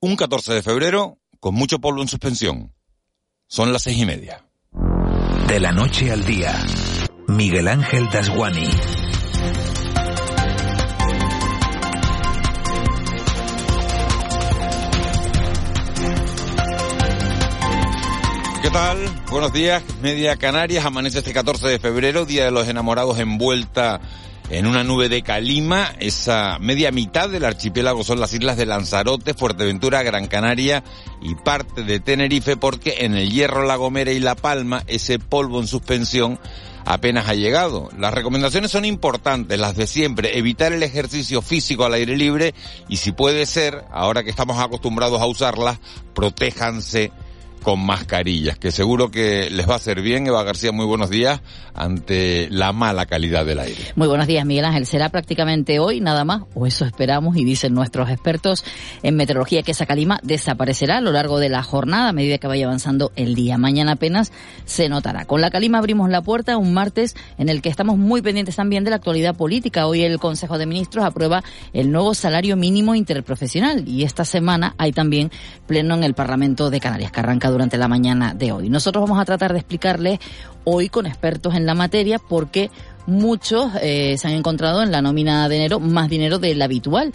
Un 14 de febrero con mucho polvo en suspensión. Son las seis y media. De la noche al día, Miguel Ángel Dasguani. ¿Qué tal? Buenos días. Media Canarias amanece este 14 de febrero, Día de los Enamorados envuelta en una nube de calima. Esa media mitad del archipiélago son las islas de Lanzarote, Fuerteventura, Gran Canaria y parte de Tenerife porque en el Hierro, La Gomera y La Palma ese polvo en suspensión apenas ha llegado. Las recomendaciones son importantes, las de siempre, evitar el ejercicio físico al aire libre y si puede ser, ahora que estamos acostumbrados a usarlas, protéjanse con mascarillas, que seguro que les va a hacer bien. Eva García, muy buenos días ante la mala calidad del aire. Muy buenos días, Miguel Ángel. Será prácticamente hoy nada más, o eso esperamos y dicen nuestros expertos en meteorología que esa calima desaparecerá a lo largo de la jornada a medida que vaya avanzando el día. Mañana apenas se notará. Con la calima abrimos la puerta un martes en el que estamos muy pendientes también de la actualidad política. Hoy el Consejo de Ministros aprueba el nuevo salario mínimo interprofesional y esta semana hay también pleno en el Parlamento de Canarias que arranca durante la mañana de hoy. Nosotros vamos a tratar de explicarles hoy con expertos en la materia por qué muchos eh, se han encontrado en la nómina de enero más dinero del habitual.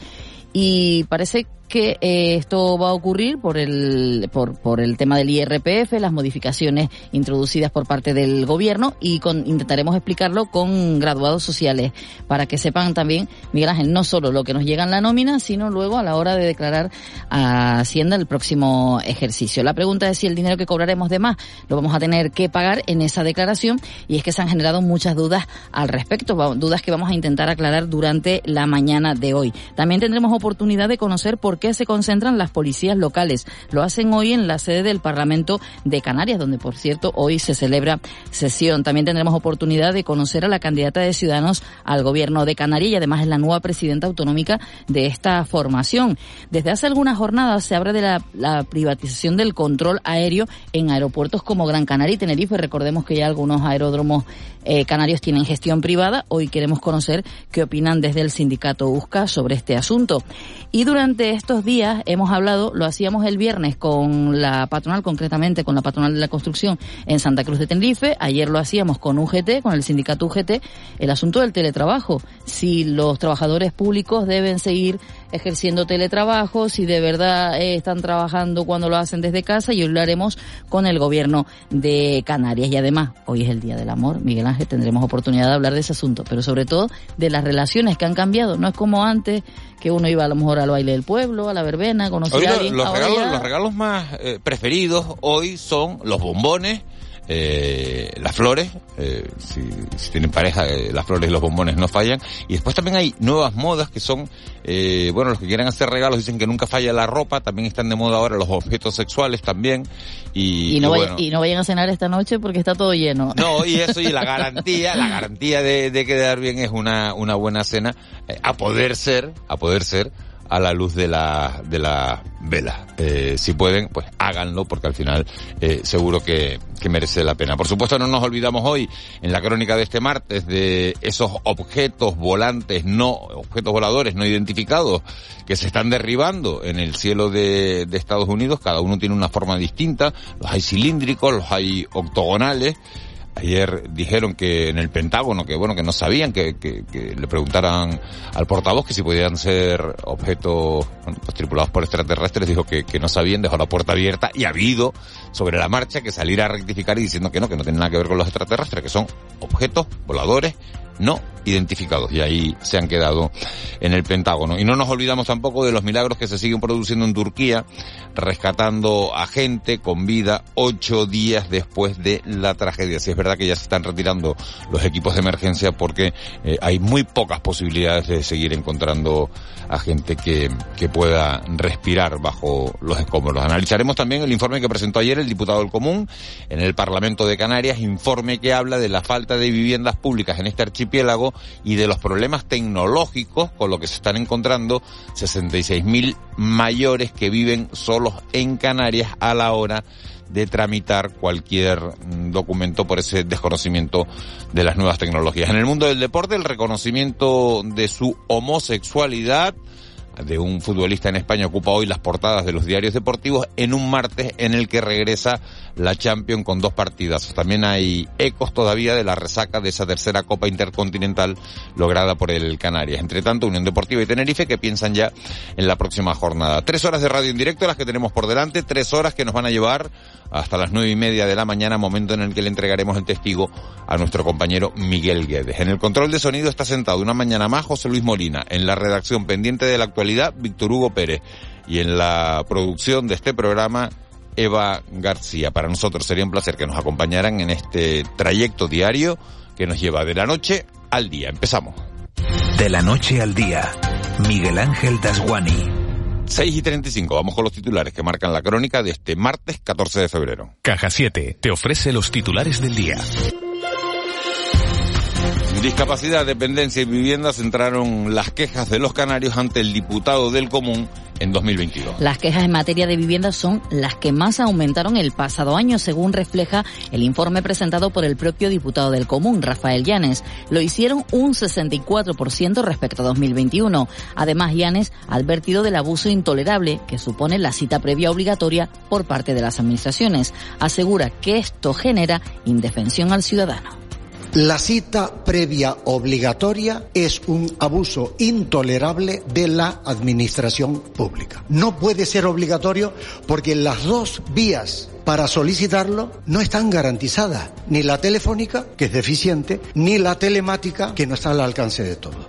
Y parece que eh, esto va a ocurrir por el, por, por el tema del IRPF, las modificaciones introducidas por parte del gobierno y con, intentaremos explicarlo con graduados sociales para que sepan también, Miguel Ángel, no solo lo que nos llega en la nómina, sino luego a la hora de declarar a Hacienda el próximo ejercicio. La pregunta es si el dinero que cobraremos de más lo vamos a tener que pagar en esa declaración y es que se han generado muchas dudas al respecto, dudas que vamos a intentar aclarar durante la mañana de hoy. También tendremos oportunidad de conocer por qué se concentran las policías locales. Lo hacen hoy en la sede del Parlamento de Canarias, donde por cierto hoy se celebra sesión. También tendremos oportunidad de conocer a la candidata de Ciudadanos al gobierno de Canarias y además es la nueva presidenta autonómica de esta formación. Desde hace algunas jornadas se habla de la, la privatización del control aéreo en aeropuertos como Gran Canaria y Tenerife. Recordemos que ya algunos aeródromos eh, canarios tienen gestión privada. Hoy queremos conocer qué opinan desde el sindicato USCA sobre este asunto. Y durante estos días hemos hablado, lo hacíamos el viernes con la patronal, concretamente con la patronal de la construcción en Santa Cruz de Tenerife. Ayer lo hacíamos con UGT, con el sindicato UGT, el asunto del teletrabajo. Si los trabajadores públicos deben seguir ejerciendo teletrabajo, si de verdad eh, están trabajando cuando lo hacen desde casa y hoy lo haremos con el gobierno de Canarias. Y además, hoy es el Día del Amor, Miguel Ángel, tendremos oportunidad de hablar de ese asunto, pero sobre todo de las relaciones que han cambiado. No es como antes que uno iba a lo mejor al baile del pueblo, a la verbena, conocía a alguien. Los, regalos, los regalos más eh, preferidos hoy son los bombones, eh, las flores, eh, si, si, tienen pareja, eh, las flores y los bombones no fallan. Y después también hay nuevas modas que son, eh, bueno, los que quieren hacer regalos dicen que nunca falla la ropa, también están de moda ahora los objetos sexuales también. Y, y, no, y, vaya, y no vayan a cenar esta noche porque está todo lleno. No, y eso, y la garantía, la garantía de, de quedar bien es una, una buena cena, eh, a poder ser, a poder ser, a la luz de la, de la vela. Eh, si pueden, pues háganlo porque al final eh, seguro que, que merece la pena. Por supuesto no nos olvidamos hoy en la crónica de este martes de esos objetos volantes no, objetos voladores no identificados que se están derribando en el cielo de, de Estados Unidos. Cada uno tiene una forma distinta. Los hay cilíndricos, los hay octogonales. Ayer dijeron que en el Pentágono, que bueno, que no sabían, que, le preguntaran al portavoz que si podían ser objetos bueno, pues, tripulados por extraterrestres, dijo que, que no sabían, dejó la puerta abierta y ha habido sobre la marcha que salir a rectificar y diciendo que no, que no tiene nada que ver con los extraterrestres, que son objetos voladores no identificados y ahí se han quedado en el Pentágono. Y no nos olvidamos tampoco de los milagros que se siguen produciendo en Turquía, rescatando a gente con vida ocho días después de la tragedia. Si es verdad que ya se están retirando los equipos de emergencia porque eh, hay muy pocas posibilidades de seguir encontrando a gente que, que pueda respirar bajo los escombros. Analizaremos también el informe que presentó ayer el diputado del Común en el Parlamento de Canarias, informe que habla de la falta de viviendas públicas en este archipiélago y de los problemas tecnológicos con lo que se están encontrando 66.000 mayores que viven solos en Canarias a la hora de tramitar cualquier documento por ese desconocimiento de las nuevas tecnologías. En el mundo del deporte, el reconocimiento de su homosexualidad de un futbolista en España ocupa hoy las portadas de los diarios deportivos en un martes en el que regresa la Champions con dos partidas. También hay ecos todavía de la resaca de esa tercera Copa Intercontinental lograda por el Canarias. Entre tanto, Unión Deportiva y Tenerife que piensan ya en la próxima jornada. Tres horas de radio en directo las que tenemos por delante, tres horas que nos van a llevar hasta las nueve y media de la mañana, momento en el que le entregaremos el testigo a nuestro compañero Miguel Guedes. En el control de sonido está sentado una mañana más José Luis Molina, en la redacción pendiente de la actualidad Víctor Hugo Pérez y en la producción de este programa Eva García. Para nosotros sería un placer que nos acompañaran en este trayecto diario que nos lleva de la noche al día. Empezamos. De la noche al día, Miguel Ángel Dasguani. 6 y 35, vamos con los titulares que marcan la crónica de este martes 14 de febrero. Caja 7 te ofrece los titulares del día. Discapacidad, dependencia y vivienda centraron las quejas de los canarios ante el diputado del común en 2022. Las quejas en materia de vivienda son las que más aumentaron el pasado año, según refleja el informe presentado por el propio diputado del común, Rafael Llanes. Lo hicieron un 64% respecto a 2021. Además, Llanes ha advertido del abuso intolerable que supone la cita previa obligatoria por parte de las administraciones. Asegura que esto genera indefensión al ciudadano. La cita previa obligatoria es un abuso intolerable de la administración pública. No puede ser obligatorio porque las dos vías para solicitarlo no están garantizadas, ni la telefónica, que es deficiente, ni la telemática, que no está al alcance de todos.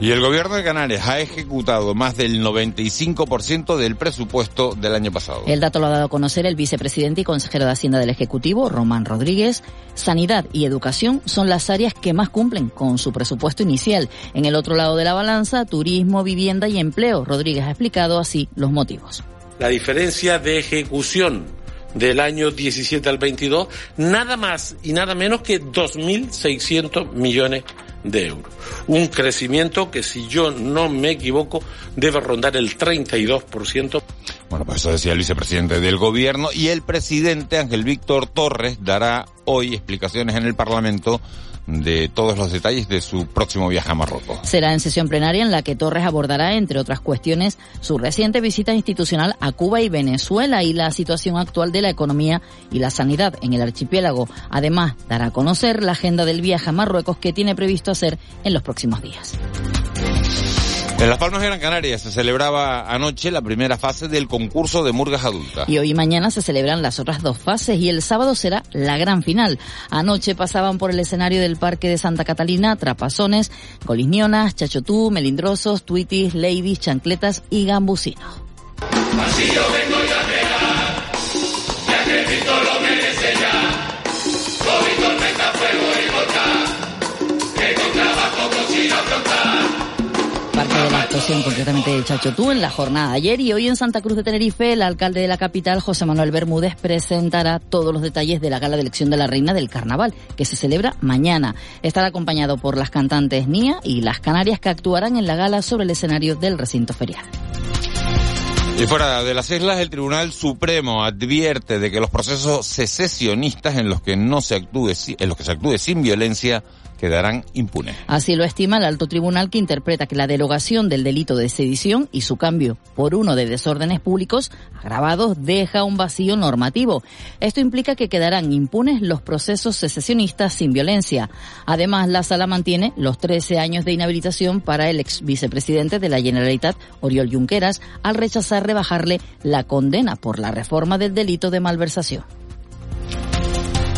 Y el gobierno de Canarias ha ejecutado más del 95% del presupuesto del año pasado. El dato lo ha dado a conocer el vicepresidente y consejero de Hacienda del Ejecutivo, Román Rodríguez. Sanidad y educación son las áreas que más cumplen con su presupuesto inicial. En el otro lado de la balanza, turismo, vivienda y empleo. Rodríguez ha explicado así los motivos. La diferencia de ejecución del año 17 al 22, nada más y nada menos que 2.600 millones de euros. Un crecimiento que, si yo no me equivoco, debe rondar el 32%. Bueno, pues eso decía el vicepresidente del gobierno y el presidente Ángel Víctor Torres dará hoy explicaciones en el Parlamento de todos los detalles de su próximo viaje a Marruecos. Será en sesión plenaria en la que Torres abordará, entre otras cuestiones, su reciente visita institucional a Cuba y Venezuela y la situación actual de la economía y la sanidad en el archipiélago. Además, dará a conocer la agenda del viaje a Marruecos que tiene previsto hacer en los próximos días. En Las Palmas de Gran Canaria se celebraba anoche la primera fase del concurso de murgas adultas. Y hoy y mañana se celebran las otras dos fases y el sábado será la gran final. Anoche pasaban por el escenario del Parque de Santa Catalina trapazones, colisnionas, chachotú, melindrosos, tuitis, ladies, chancletas y gambusinos. Concretamente de Chachotú, en la jornada de ayer y hoy en Santa Cruz de Tenerife, el alcalde de la capital, José Manuel Bermúdez, presentará todos los detalles de la gala de elección de la reina del carnaval, que se celebra mañana. Estará acompañado por las cantantes Nia y las Canarias que actuarán en la gala sobre el escenario del recinto ferial. Y fuera de las islas, el Tribunal Supremo advierte de que los procesos secesionistas en los que no se actúe, en los que se actúe sin violencia quedarán impunes. Así lo estima el alto tribunal que interpreta que la derogación del delito de sedición y su cambio por uno de desórdenes públicos agravados deja un vacío normativo. Esto implica que quedarán impunes los procesos secesionistas sin violencia. Además, la sala mantiene los 13 años de inhabilitación para el ex vicepresidente de la Generalitat, Oriol Junqueras, al rechazar rebajarle la condena por la reforma del delito de malversación.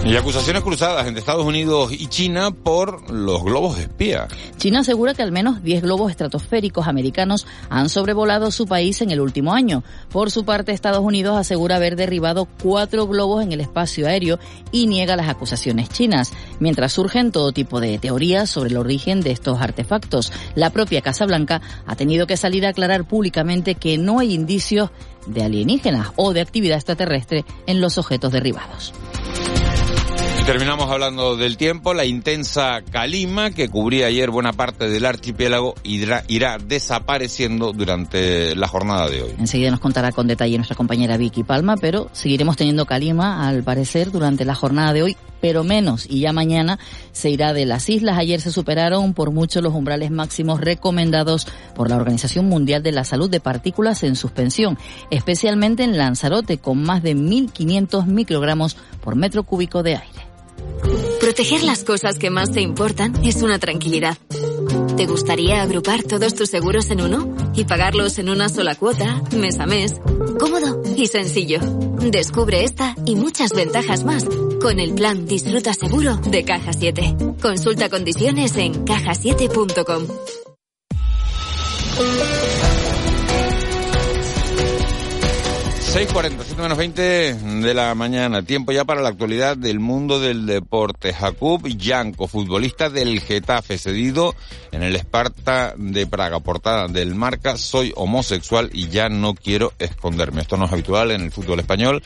Y acusaciones cruzadas entre Estados Unidos y China por los globos de espía. China asegura que al menos 10 globos estratosféricos americanos han sobrevolado su país en el último año. Por su parte, Estados Unidos asegura haber derribado cuatro globos en el espacio aéreo y niega las acusaciones chinas, mientras surgen todo tipo de teorías sobre el origen de estos artefactos. La propia Casa Blanca ha tenido que salir a aclarar públicamente que no hay indicios de alienígenas o de actividad extraterrestre en los objetos derribados. Terminamos hablando del tiempo. La intensa calima que cubría ayer buena parte del archipiélago irá, desapareciendo durante la jornada de hoy. Enseguida nos contará con detalle nuestra compañera Vicky Palma, pero seguiremos teniendo calima al parecer durante la jornada de hoy pero menos. Y ya mañana se irá de las islas. Ayer se superaron por mucho los umbrales máximos recomendados por la Organización Mundial de la Salud de partículas en suspensión, especialmente en Lanzarote, con más de 1.500 microgramos por metro cúbico de aire. Proteger las cosas que más te importan es una tranquilidad. ¿Te gustaría agrupar todos tus seguros en uno y pagarlos en una sola cuota, mes a mes? Cómodo y sencillo. Descubre esta y muchas ventajas más con el plan Disfruta Seguro de Caja 7. Consulta condiciones en cajasiete.com. 6.47 menos 20 de la mañana. Tiempo ya para la actualidad del mundo del deporte. Jakub Yanko, futbolista del Getafe, cedido en el Esparta de Praga. Portada del marca, soy homosexual y ya no quiero esconderme. Esto no es habitual en el fútbol español,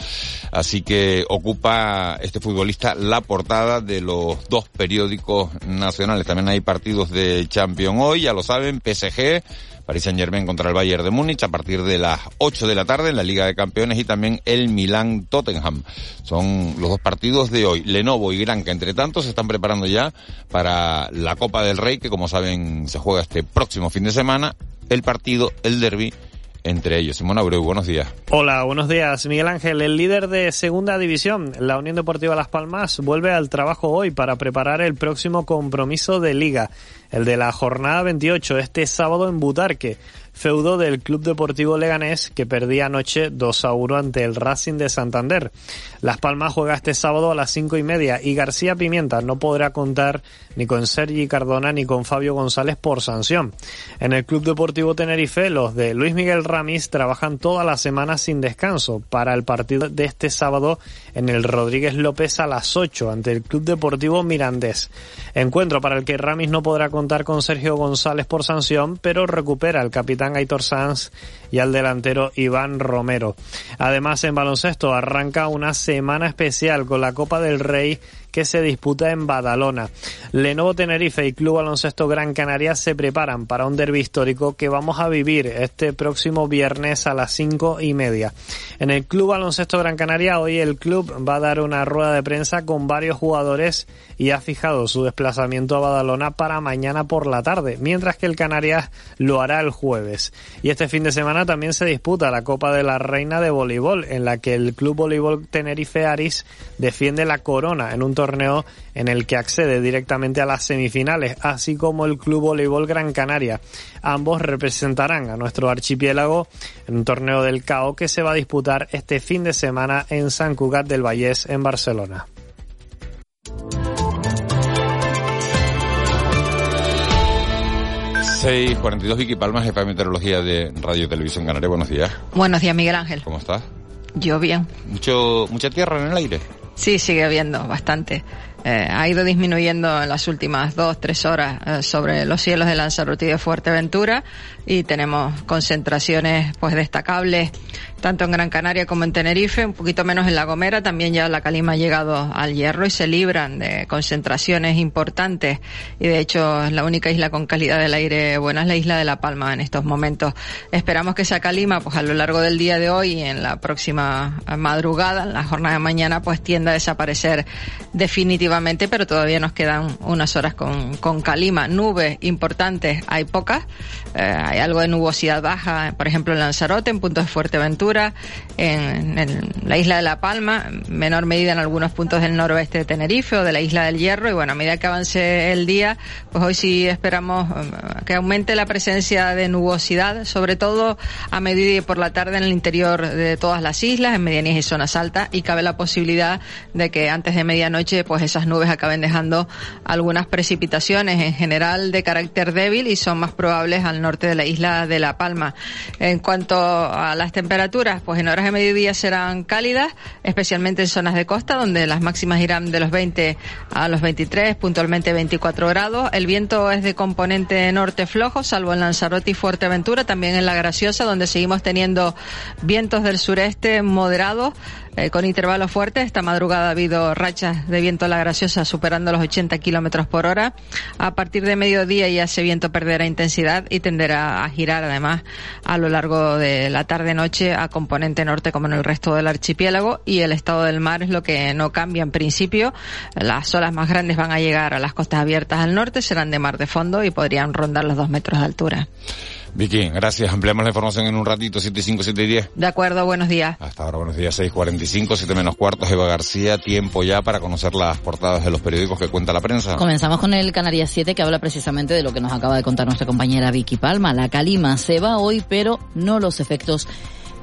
así que ocupa este futbolista la portada de los dos periódicos nacionales. También hay partidos de Champions hoy, ya lo saben, PSG Paris Saint Germain contra el Bayern de Múnich a partir de las 8 de la tarde en la Liga de Campeones y también el Milán Tottenham. Son los dos partidos de hoy. Lenovo y Granca, entre tanto, se están preparando ya para la Copa del Rey, que como saben se juega este próximo fin de semana. El partido, el derby entre ellos. Simón Abreu, buenos días. Hola, buenos días. Miguel Ángel, el líder de Segunda División, la Unión Deportiva Las Palmas, vuelve al trabajo hoy para preparar el próximo compromiso de liga, el de la jornada 28, este sábado en Butarque feudo del Club Deportivo Leganés que perdía anoche 2 a 1 ante el Racing de Santander. Las Palmas juega este sábado a las cinco y media y García Pimienta no podrá contar ni con Sergi Cardona ni con Fabio González por sanción. En el Club Deportivo Tenerife, los de Luis Miguel Ramis trabajan toda la semana sin descanso para el partido de este sábado en el Rodríguez López a las 8 ante el Club Deportivo Mirandés. Encuentro para el que Ramis no podrá contar con Sergio González por sanción, pero recupera el capitán Aitor Sanz y al delantero Iván Romero. Además, en baloncesto arranca una semana especial con la Copa del Rey que se disputa en Badalona. Lenovo Tenerife y Club Baloncesto Gran Canaria se preparan para un derbi histórico que vamos a vivir este próximo viernes a las cinco y media. En el Club Baloncesto Gran Canaria hoy el club va a dar una rueda de prensa con varios jugadores y ha fijado su desplazamiento a Badalona para mañana por la tarde, mientras que el Canarias lo hará el jueves. Y este fin de semana también se disputa la Copa de la Reina de Voleibol, en la que el Club Voleibol Tenerife Aris defiende la corona en un torneo en el que accede directamente a las semifinales, así como el Club Voleibol Gran Canaria. Ambos representarán a nuestro archipiélago en un torneo del CAO que se va a disputar este fin de semana en San Cugat del Vallés, en Barcelona. Seis cuarenta y dos Vicky Palma, jefa de meteorología de Radio Televisión Canaria. Buenos días. Buenos días, Miguel Ángel. ¿Cómo estás? Yo bien. Mucho, mucha tierra en el aire. Sí, sigue habiendo bastante. Eh, ha ido disminuyendo en las últimas dos, tres horas eh, sobre los cielos de Lanzarote y de Fuerteventura y tenemos concentraciones pues destacables tanto en Gran Canaria como en Tenerife, un poquito menos en La Gomera, también ya la calima ha llegado al hierro y se libran de concentraciones importantes y de hecho la única isla con calidad del aire buena es la isla de La Palma en estos momentos. Esperamos que esa calima pues a lo largo del día de hoy y en la próxima madrugada, en la jornada de mañana pues tienda a desaparecer definitivamente, pero todavía nos quedan unas horas con, con calima. Nubes importantes hay pocas, eh, hay algo de nubosidad baja, por ejemplo en Lanzarote, en puntos de Fuerteventura, en, la isla de La Palma, en menor medida en algunos puntos del noroeste de Tenerife o de la isla del Hierro. Y bueno, a medida que avance el día, pues hoy sí esperamos eh, que aumente la presencia de nubosidad, sobre todo a medida y por la tarde en el interior de todas las islas, en medianías y zonas altas, y cabe la posibilidad de que antes de medianoche, pues esas nubes acaben dejando algunas precipitaciones, en general de carácter débil y son más probables al norte de la isla de La Palma. En cuanto a las temperaturas, pues en horas de mediodía serán cálidas, especialmente en zonas de costa, donde las máximas irán de los 20 a los 23, puntualmente 24 grados. El viento es de componente norte flojo, salvo en Lanzarote y Fuerteventura, también en La Graciosa, donde seguimos teniendo vientos del sureste moderados eh, con intervalos fuertes. Esta madrugada ha habido rachas de viento la graciosa superando los 80 kilómetros por hora. A partir de mediodía ya ese viento perderá intensidad y tenderá a girar además a lo largo de la tarde-noche a componente norte como en el resto del archipiélago y el estado del mar es lo que no cambia en principio. Las olas más grandes van a llegar a las costas abiertas al norte, serán de mar de fondo y podrían rondar los dos metros de altura. Vicky, gracias. Ampliamos la información en un ratito, 7 y 5, 7 y 10. De acuerdo, buenos días. Hasta ahora, buenos días, 6.45, 7 menos cuartos. Eva García, tiempo ya para conocer las portadas de los periódicos que cuenta la prensa. Comenzamos con el Canarias 7 que habla precisamente de lo que nos acaba de contar nuestra compañera Vicky Palma. La calima se va hoy, pero no los efectos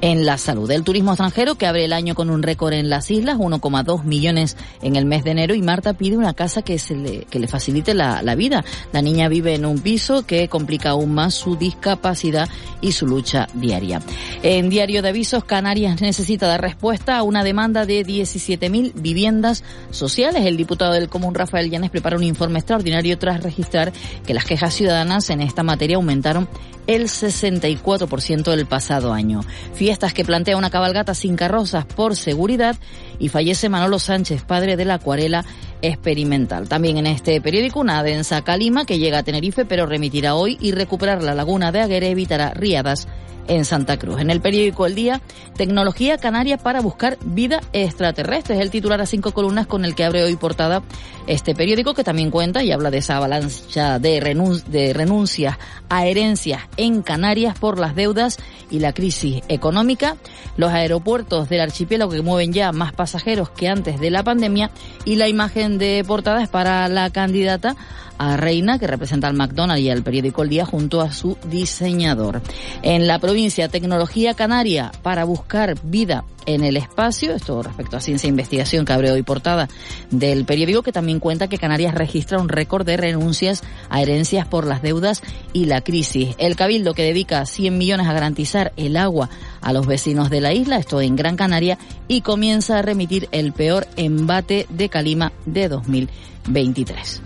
en la salud. El turismo extranjero que abre el año con un récord en las islas, 1,2 millones en el mes de enero y Marta pide una casa que se le, que le facilite la, la vida. La niña vive en un piso que complica aún más su discapacidad y su lucha diaria. En Diario de Avisos, Canarias necesita dar respuesta a una demanda de 17.000 viviendas sociales. El diputado del Común, Rafael Llanes, prepara un informe extraordinario tras registrar que las quejas ciudadanas en esta materia aumentaron el 64% del pasado año. Fiestas que plantea una cabalgata sin carrozas por seguridad y fallece Manolo Sánchez, padre de la acuarela experimental. También en este periódico una densa calima que llega a Tenerife pero remitirá hoy y recuperar la laguna de Aguere evitará riadas en Santa Cruz. En el periódico El Día, tecnología canaria para buscar vida extraterrestre. Es el titular a cinco columnas con el que abre hoy portada este periódico que también cuenta y habla de esa avalancha de, renun de renuncias a herencias en Canarias por las deudas y la crisis económica. Los aeropuertos del archipiélago que mueven ya más pasajeros que antes de la pandemia y la imagen de portada es para la candidata a Reina, que representa al McDonald's y al periódico El Día junto a su diseñador. En la provincia Tecnología Canaria para buscar vida en el espacio, esto respecto a ciencia e investigación que abre hoy portada del periódico que también cuenta que Canarias registra un récord de renuncias a herencias por las deudas y la crisis. El Cabildo que dedica 100 millones a garantizar el agua a los vecinos de la isla, esto en Gran Canaria, y comienza a remitir el peor embate de Calima de 2023.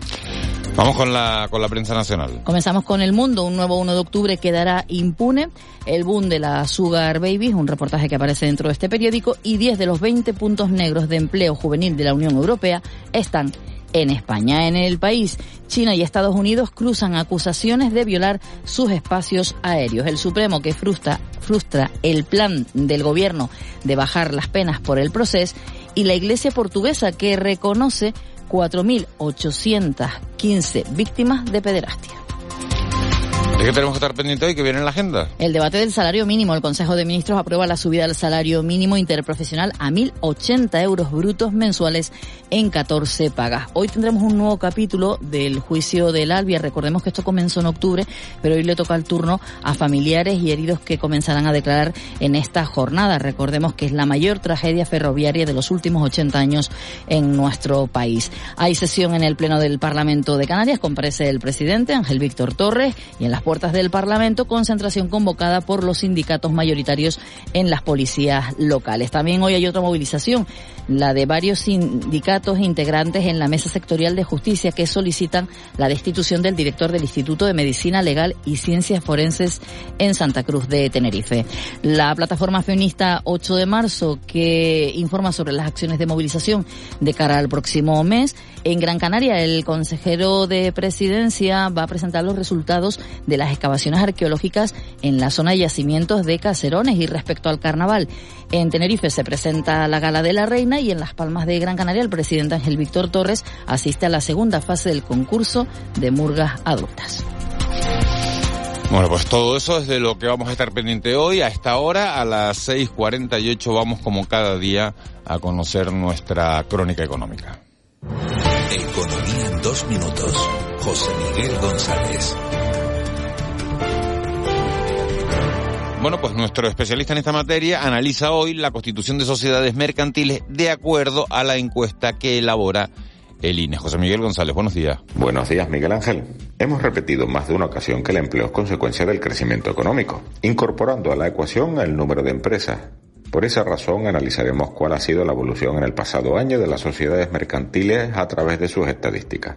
Vamos con la, con la prensa nacional. Comenzamos con El Mundo. Un nuevo 1 de octubre quedará impune. El boom de la Sugar Baby, un reportaje que aparece dentro de este periódico, y 10 de los 20 puntos negros de empleo juvenil de la Unión Europea están en España. En el país, China y Estados Unidos cruzan acusaciones de violar sus espacios aéreos. El Supremo, que frustra, frustra el plan del gobierno de bajar las penas por el proceso, y la Iglesia portuguesa, que reconoce 4.815 víctimas de pederastia. ¿De qué tenemos que estar pendientes hoy que viene en la agenda? El debate del salario mínimo. El Consejo de Ministros aprueba la subida del salario mínimo interprofesional a 1.080 euros brutos mensuales en 14 pagas. Hoy tendremos un nuevo capítulo del juicio del Albia. Recordemos que esto comenzó en octubre, pero hoy le toca el turno a familiares y heridos que comenzarán a declarar en esta jornada. Recordemos que es la mayor tragedia ferroviaria de los últimos 80 años en nuestro país. Hay sesión en el Pleno del Parlamento de Canarias. Comparece el presidente Ángel Víctor Torres y en las puertas del Parlamento, concentración convocada por los sindicatos mayoritarios en las policías locales. También hoy hay otra movilización, la de varios sindicatos integrantes en la mesa sectorial de justicia que solicitan la destitución del director del Instituto de Medicina Legal y Ciencias Forenses en Santa Cruz de Tenerife. La plataforma feminista 8 de marzo que informa sobre las acciones de movilización de cara al próximo mes. En Gran Canaria, el consejero de presidencia va a presentar los resultados las excavaciones arqueológicas en la zona de yacimientos de Caserones y respecto al carnaval. En Tenerife se presenta la Gala de la Reina y en Las Palmas de Gran Canaria el presidente Ángel Víctor Torres asiste a la segunda fase del concurso de murgas adultas. Bueno, pues todo eso es de lo que vamos a estar pendiente hoy. A esta hora, a las 6.48, vamos como cada día a conocer nuestra crónica económica. Economía en dos minutos. José Miguel González. Bueno, pues nuestro especialista en esta materia analiza hoy la constitución de sociedades mercantiles de acuerdo a la encuesta que elabora el INE. José Miguel González, buenos días. Buenos días, Miguel Ángel. Hemos repetido más de una ocasión que el empleo es consecuencia del crecimiento económico, incorporando a la ecuación el número de empresas. Por esa razón analizaremos cuál ha sido la evolución en el pasado año de las sociedades mercantiles a través de sus estadísticas.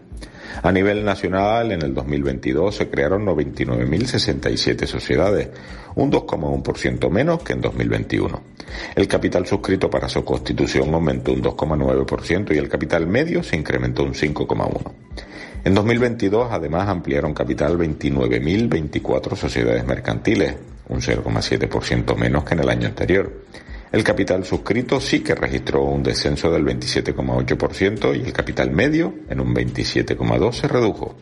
A nivel nacional, en el 2022 se crearon 99.067 sociedades, un 2,1% menos que en 2021. El capital suscrito para su constitución aumentó un 2,9% y el capital medio se incrementó un 5,1%. En 2022 además ampliaron capital 29.024 sociedades mercantiles, un 0,7% menos que en el año anterior. El capital suscrito sí que registró un descenso del 27,8% y el capital medio en un 27,2% se redujo.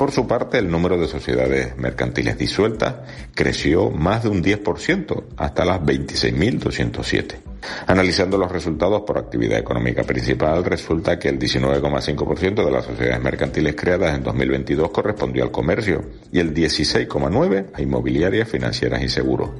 Por su parte, el número de sociedades mercantiles disueltas creció más de un 10% hasta las 26.207. Analizando los resultados por actividad económica principal, resulta que el 19,5% de las sociedades mercantiles creadas en 2022 correspondió al comercio y el 16,9% a inmobiliarias, financieras y seguros.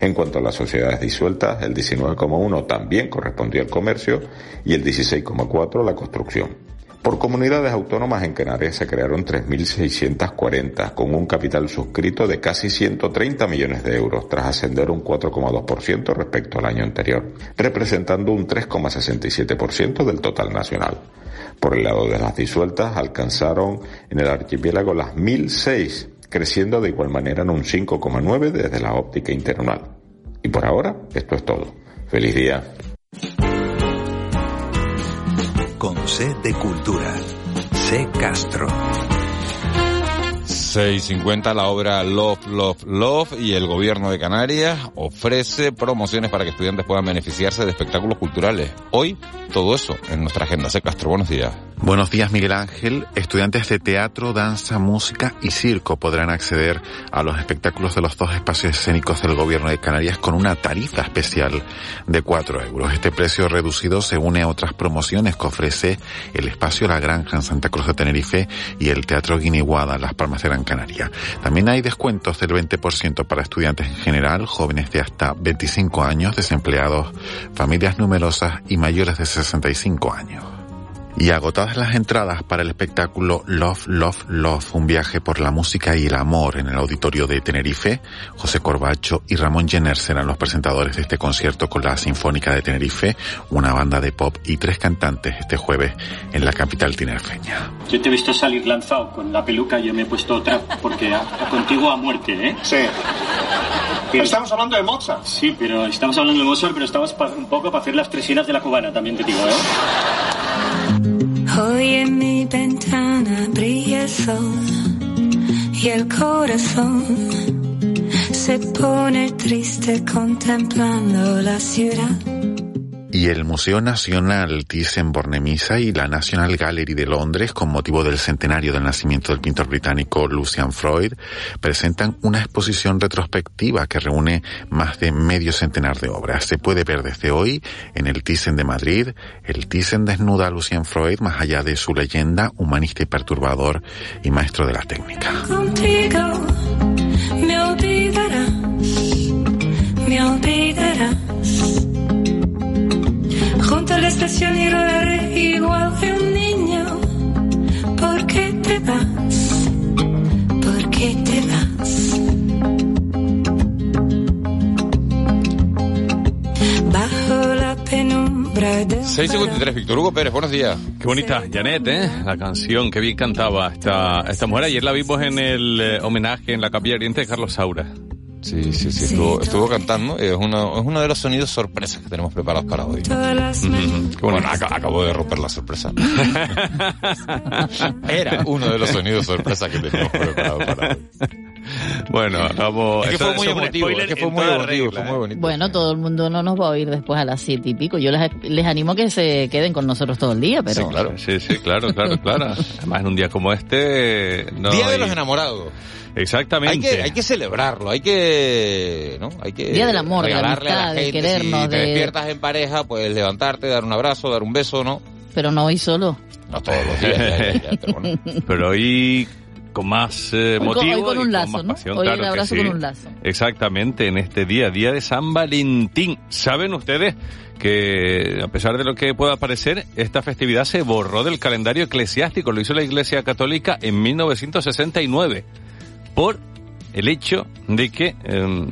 En cuanto a las sociedades disueltas, el 19,1% también correspondió al comercio y el 16,4% a la construcción. Por comunidades autónomas en Canarias se crearon 3.640, con un capital suscrito de casi 130 millones de euros, tras ascender un 4,2% respecto al año anterior, representando un 3,67% del total nacional. Por el lado de las disueltas, alcanzaron en el archipiélago las 1.006, creciendo de igual manera en un 5,9 desde la óptica internacional. Y por ahora, esto es todo. Feliz día C de Cultura. C Castro. 650 la obra Love, Love, Love y el gobierno de Canarias ofrece promociones para que estudiantes puedan beneficiarse de espectáculos culturales. Hoy, todo eso en nuestra agenda. C. Castro, buenos días. Buenos días, Miguel Ángel. Estudiantes de teatro, danza, música y circo podrán acceder a los espectáculos de los dos espacios escénicos del gobierno de Canarias con una tarifa especial de 4 euros. Este precio reducido se une a otras promociones que ofrece el espacio La Granja en Santa Cruz de Tenerife y el Teatro Guiniguada en Las Palmas de Gran Canaria. También hay descuentos del 20% para estudiantes en general, jóvenes de hasta 25 años, desempleados, familias numerosas y mayores de 65 años. Y agotadas las entradas para el espectáculo Love, Love, Love, un viaje por la música y el amor en el auditorio de Tenerife, José Corbacho y Ramón Jenner serán los presentadores de este concierto con la Sinfónica de Tenerife, una banda de pop y tres cantantes este jueves en la capital tinerfeña. Yo te he visto salir lanzado con la peluca y yo me he puesto otra porque contigo a muerte, ¿eh? Sí. Estamos hablando de Mozart. Sí, pero estamos hablando de Mozart, pero estamos un poco para hacer las tresinas de la cubana, también te digo, ¿eh? Hoy en mi ventana brilla el sol y el corazón se pone triste contemplando la ciudad y el Museo Nacional Thyssen-Bornemisza y la National Gallery de Londres, con motivo del centenario del nacimiento del pintor británico Lucian Freud, presentan una exposición retrospectiva que reúne más de medio centenar de obras. Se puede ver desde hoy en el Thyssen de Madrid. El Thyssen desnuda a Lucian Freud más allá de su leyenda, humanista y perturbador y maestro de la técnica. A la estación y rodaré igual que un niño. ¿Por qué te vas? ¿Por qué te vas? Bajo la penumbra de... 653, Víctor Hugo Pérez, buenos días. Qué bonita, Janet, ¿eh? La canción, qué bien cantaba esta, esta mujer. Ayer la vimos en el eh, homenaje en la Capilla Oriente de Carlos Saura. Sí, sí, sí, estuvo, estuvo cantando. Es uno, es uno de los sonidos sorpresas que tenemos preparados para hoy. Bueno, ac acabo de romper la sorpresa. Era uno de los sonidos sorpresas que teníamos preparados para hoy. Bueno, vamos. Es que fue muy emotivo, es que fue muy emotivo, fue muy bonito. Bueno, todo el mundo no nos va a oír después a las siete y pico. Yo les, les animo a que se queden con nosotros todo el día, pero... Sí, claro, sí, sí, claro, claro, claro. Además, en un día como este... No Día de los enamorados. Exactamente. Hay que, hay que celebrarlo, hay que, ¿no? Hay que Día del amor, de la regalarle a la amistad, de gente. querernos, si te de- despiertas en pareja, pues levantarte, dar un abrazo, dar un beso, ¿no? Pero no hoy solo. No todos los días, ya, ya, ya, pero bueno. Pero hoy con más eh, Hoy con- motivo hoy con y un lazo, más ¿no? pasión, Hoy el claro abrazo sí. con un lazo. Exactamente, en este día, día de San Valentín. ¿Saben ustedes que, a pesar de lo que pueda parecer, esta festividad se borró del calendario eclesiástico? Lo hizo la Iglesia Católica en 1969 por el hecho de que eh,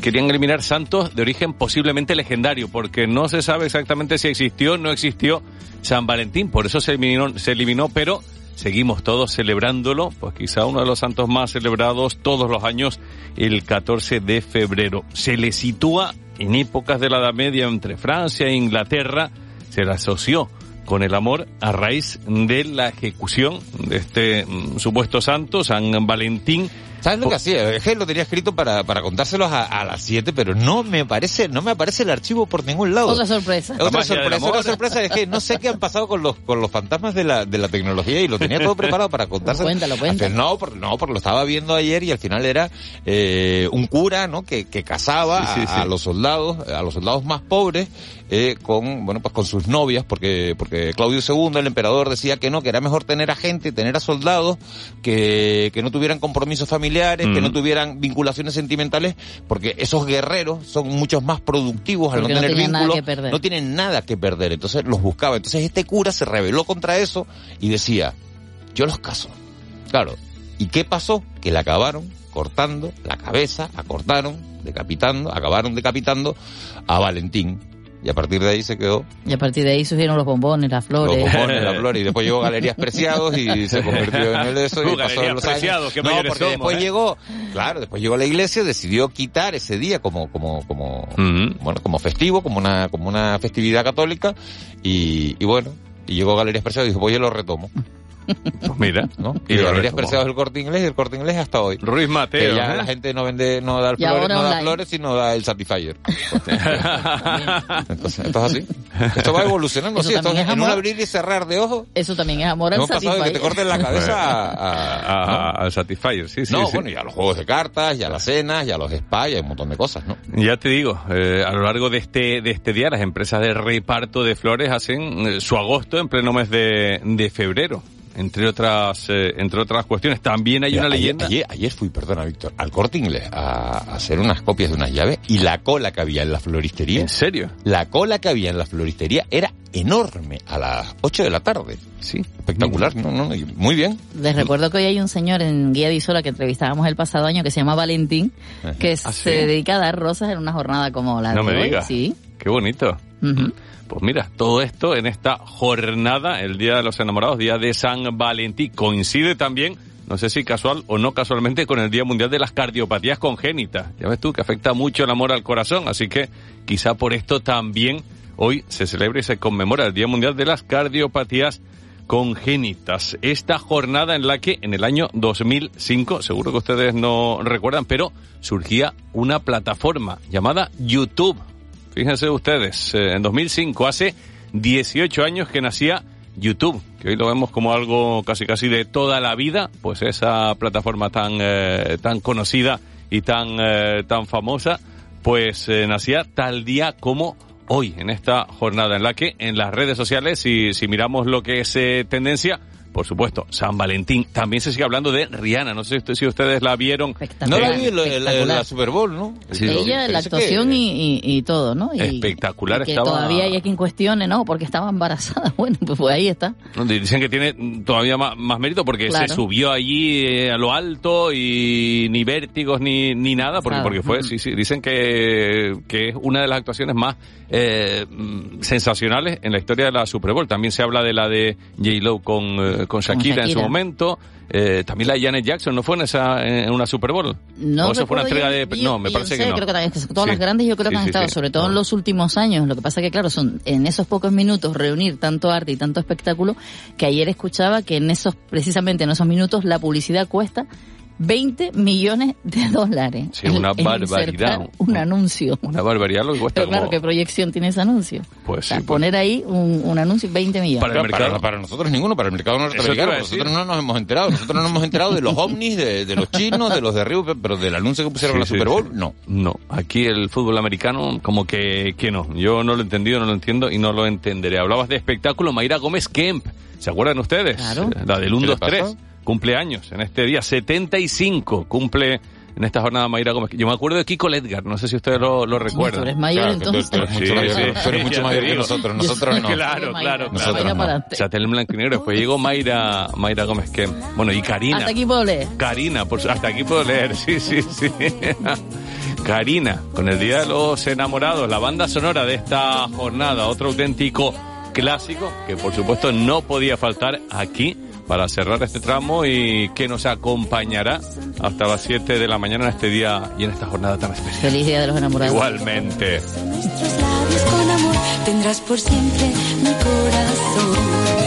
querían eliminar santos de origen posiblemente legendario, porque no se sabe exactamente si existió o no existió San Valentín, por eso se eliminó, se eliminó, pero seguimos todos celebrándolo, pues quizá uno de los santos más celebrados todos los años, el 14 de febrero. Se le sitúa en épocas de la Edad Media entre Francia e Inglaterra, se le asoció con el amor a raíz de la ejecución de este mm, supuesto santo, San Valentín. ¿Sabes lo que hacía? Es que lo tenía escrito para, para contárselos a, a las 7, pero no me parece, no me aparece el archivo por ningún lado. Otra sorpresa. Otra sorpresa, otra sorpresa es que no sé qué han pasado con los con los fantasmas de la, de la tecnología y lo tenía todo preparado para contárselo. Cuéntalo, cuéntalo. No, porque, no, porque lo estaba viendo ayer y al final era eh, un cura, ¿no? Que, que Sí, sí, a, los soldados, a los soldados más pobres, eh, con, bueno, pues con sus novias, porque, porque Claudio II, el emperador, decía que no, que era mejor tener a gente, tener a soldados que, que no tuvieran compromisos familiares, que Mm. no tuvieran vinculaciones sentimentales, porque esos guerreros son muchos más productivos al Porque no no tener vínculos, que perder. no tienen nada que perder, entonces los buscaba. Entonces este cura se rebeló contra eso y decía, yo los caso. Claro. ¿Y qué pasó? Que le acabaron cortando la cabeza, la cortaron, decapitando, acabaron decapitando a Valentín. Y a partir de ahí se quedó Y a partir de ahí surgieron los bombones, las flores. los bombones, la flor, y después llegó Galerías Preciados y se convirtió en el eso y Uh, pasó Galerías los años. Preciados, qué No, porque somos, después ¿eh? llegó, claro, después llegó la iglesia, decidió quitar ese día como, como, como, bueno, como festivo, como una, como una festividad católica, y, y bueno, y llegó Galerías Preciados y dijo, pues yo lo retomo, Pues mira, ¿no? Y Y, lo Galerías retomó. Preciados del Corte Inglés y el Corte Inglés hasta hoy. Ruiz Que Mateo. ya ¿eh? la gente no vende, no da flores, no da flores, sino da el Satisfyer. Entonces, esto es así. Esto va evolucionando, Eso sí, esto también es en un amor. abrir y cerrar de ojos. Eso también es amor al Hemos pasado de que te Satisfyer. corten la cabeza a... a- A- Al Satisfyer, sí, sí. no, sí. bueno, y a los juegos de cartas, y a las cenas, y a los spas, y hay un montón de cosas, ¿no? Ya te digo, eh, a lo largo de este, de este día las empresas de reparto de flores hacen eh, su agosto en pleno mes de, de febrero, entre otras, eh, entre otras cuestiones. También hay Mira, una ayer, leyenda. Ayer, ayer fui, perdona, Víctor, al corte inglés a, a hacer unas copias de unas llaves y la cola que había en la floristería, ¿En serio? la cola que había en la floristería era enorme a las 8 de la tarde. Sí. Espectacular, ¿no? no, muy bien. Les recuerdo que hoy hay un señor en Guía de Isola que entrevistábamos el pasado año que se llama Valentín, que Ah, se ¿sí? dedica a dar rosas en una jornada como la No de me hoy. digas. Sí. Qué bonito. Ujú. Pues mira, todo esto en esta jornada, el Día de los Enamorados, Día de San Valentín, coincide también, no sé si casual o no casualmente, con el Día Mundial de las Cardiopatías Congénitas. Ya ves tú que afecta mucho el amor al corazón, así que quizá por esto también hoy se celebra y se conmemora el Día Mundial de las Cardiopatías congénitas. Esta jornada en la que en el año 2005, seguro que ustedes no recuerdan, pero surgía una plataforma llamada YouTube. Fíjense ustedes, eh, en 2005, hace 18 años que nacía YouTube, que hoy lo vemos como algo casi casi de toda la vida, pues esa plataforma tan, eh, tan conocida y tan, eh, tan famosa, pues nacía tal día como hoy, en esta jornada en la que en las redes sociales, si, si miramos lo que es tendencia, por supuesto, San Valentín. También se sigue hablando de Rihanna. No sé si, si ustedes la vieron. No la vi en la. Super Bowl, ¿no? Sí, Ella, la que- actuación y, y, todo, ¿no? Y, Espectacular y que estaba. todavía hay quien cuestione, ¿no? Porque estaba embarazada. Bueno, pues, pues ahí está. Dicen que tiene todavía más, más mérito porque Claro. se subió allí eh, a lo alto y ni vértigos ni, ni nada, porque, porque fue, sí, sí, dicen que, que es una de las actuaciones más eh, sensacionales en la historia de la Super Bowl. También se habla de la de J-Lo con, eh, con Shakira en su momento. Eh, también la de Janet Jackson, ¿no fue en esa en una Super Bowl? No ¿O eso fue una entrega yo, de... No, me parece que no. Creo que también, que todas Sí. las grandes yo creo Sí, que han sí, estado, sobre todo en los últimos años. Lo que pasa que, claro, son en esos pocos minutos reunir tanto arte y tanto espectáculo que ayer escuchaba que en esos, precisamente en esos minutos, la publicidad cuesta 20 millones de dólares. Sí, una barbaridad. Un anuncio. Una barbaridad lo que cuesta Pero claro, como- ¿qué proyección tiene ese anuncio? Pues O sí, sea, pues. poner ahí un, un anuncio 20 millones. Para el Claro, mercado. Para, para nosotros ninguno, para el mercado norteamericano. Nosotros no nos hemos enterado. Nosotros no nos hemos enterado de los ovnis, de, de los chinos, de los de arriba, pero del anuncio que pusieron en la Sí, Super Bowl, sí. no. No, aquí el fútbol americano como que, que no. Yo no lo he entendido, no lo entiendo y no lo entenderé. Hablabas de espectáculo Mayra Gómez Kemp. ¿Se acuerdan ustedes? Claro. La del 1, ¿Qué le 2, 3. Cumple años en este día. 75 cumple en esta jornada Mayra Gómez. Yo me acuerdo de Kiko Ledgar, no sé si ustedes lo, lo recuerdan. tú eres mayor, Claro, que tú- tú entonces. eres mucho Sí, mayor, sí, tú eres sí, mucho mayor que nosotros, nosotros no. Claro, claro, Nosotros no. para adelante. Chatel en blanco y negro. Después llegó Mayra, Mayra Gómez, que, bueno, y Karina. Hasta aquí puedo leer. Karina, por hasta aquí puedo leer, sí, sí, sí. Karina, con el Día de los Enamorados, la banda sonora de esta jornada, otro auténtico clásico que por supuesto no podía faltar aquí para cerrar este tramo y que nos acompañará hasta las 7 de la mañana en este día y en esta jornada tan especial. Feliz Día de los Enamorados. Igualmente. Nuestros labios con amor tendrás por siempre mi corazón.